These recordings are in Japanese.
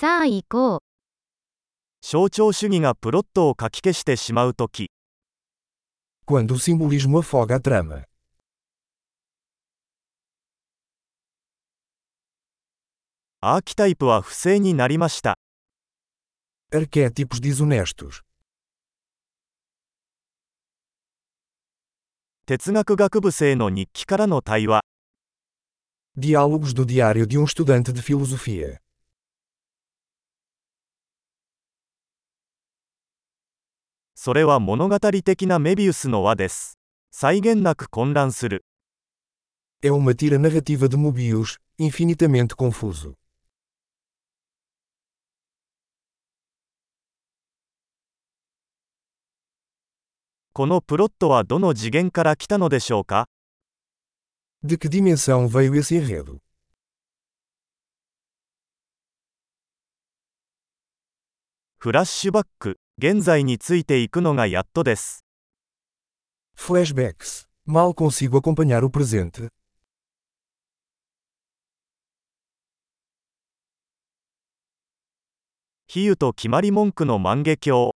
さあ行こう。象徴主義がプロットを書き消してしまうとき、Quando o simbolismo afoga a trama. アーキタイプは不正になりました。Arquétipos desonestos. 哲学学部生の日記からの対話。Diálogos do diário de um estudante de filosofia. それは物語的なメビウスの輪です。際限なく混乱する。É uma tira narrativa de Mobius, infinitamente confuso. このプロットはどの次元から来たのでしょうか De que dimensão veio esse enredo? フラッシュバック、現在についていくのがやっとです。Flashbacks. Mal consigo acompanhar o presente. 比喩と決まり文句の万華鏡。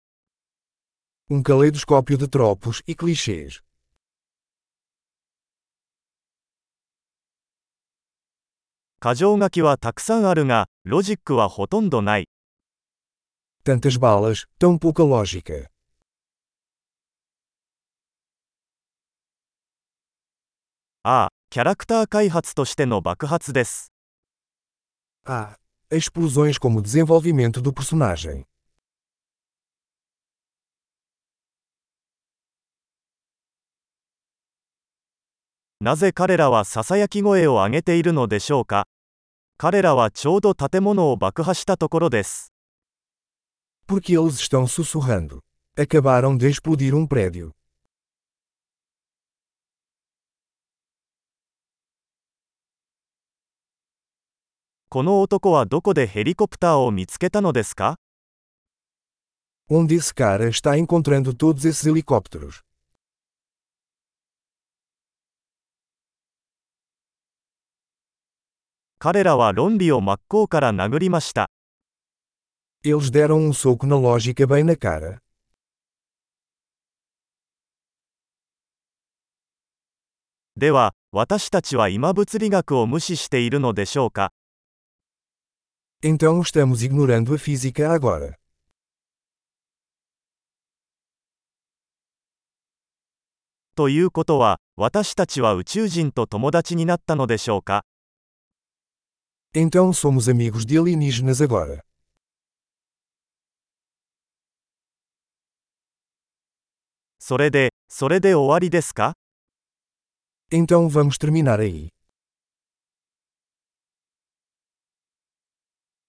Um caleidoscópio de tropos e clichês. 箇条書きはたくさんあるが、ロジックはほとんどない。Tantas balas, tão pouca lógica. ああ、キャラクター開発としての爆発です。Ah, explosões como desenvolvimento do personagem. なぜ彼らはささやき声を上げているのでしょうか彼らはちょうど建物を爆破したところです。Porque eles estão sussurrando. Acabaram de explodir um prédio. この男はどこでヘリコプターを見つけたのですか Onde esse cara está encontrando todos esses helicópteros? 彼らは論理を真っ向から殴りました。 Eles deram um soco na lógica bem na cara. では、私たちは今物理学を無視しているのでしょうか Então estamos ignorando a física agora. ということは、私たちは宇宙人と友達になったのでしょうか Então somos amigos de alienígenas agora. それで、それで終わりですか Então vamos terminar aí.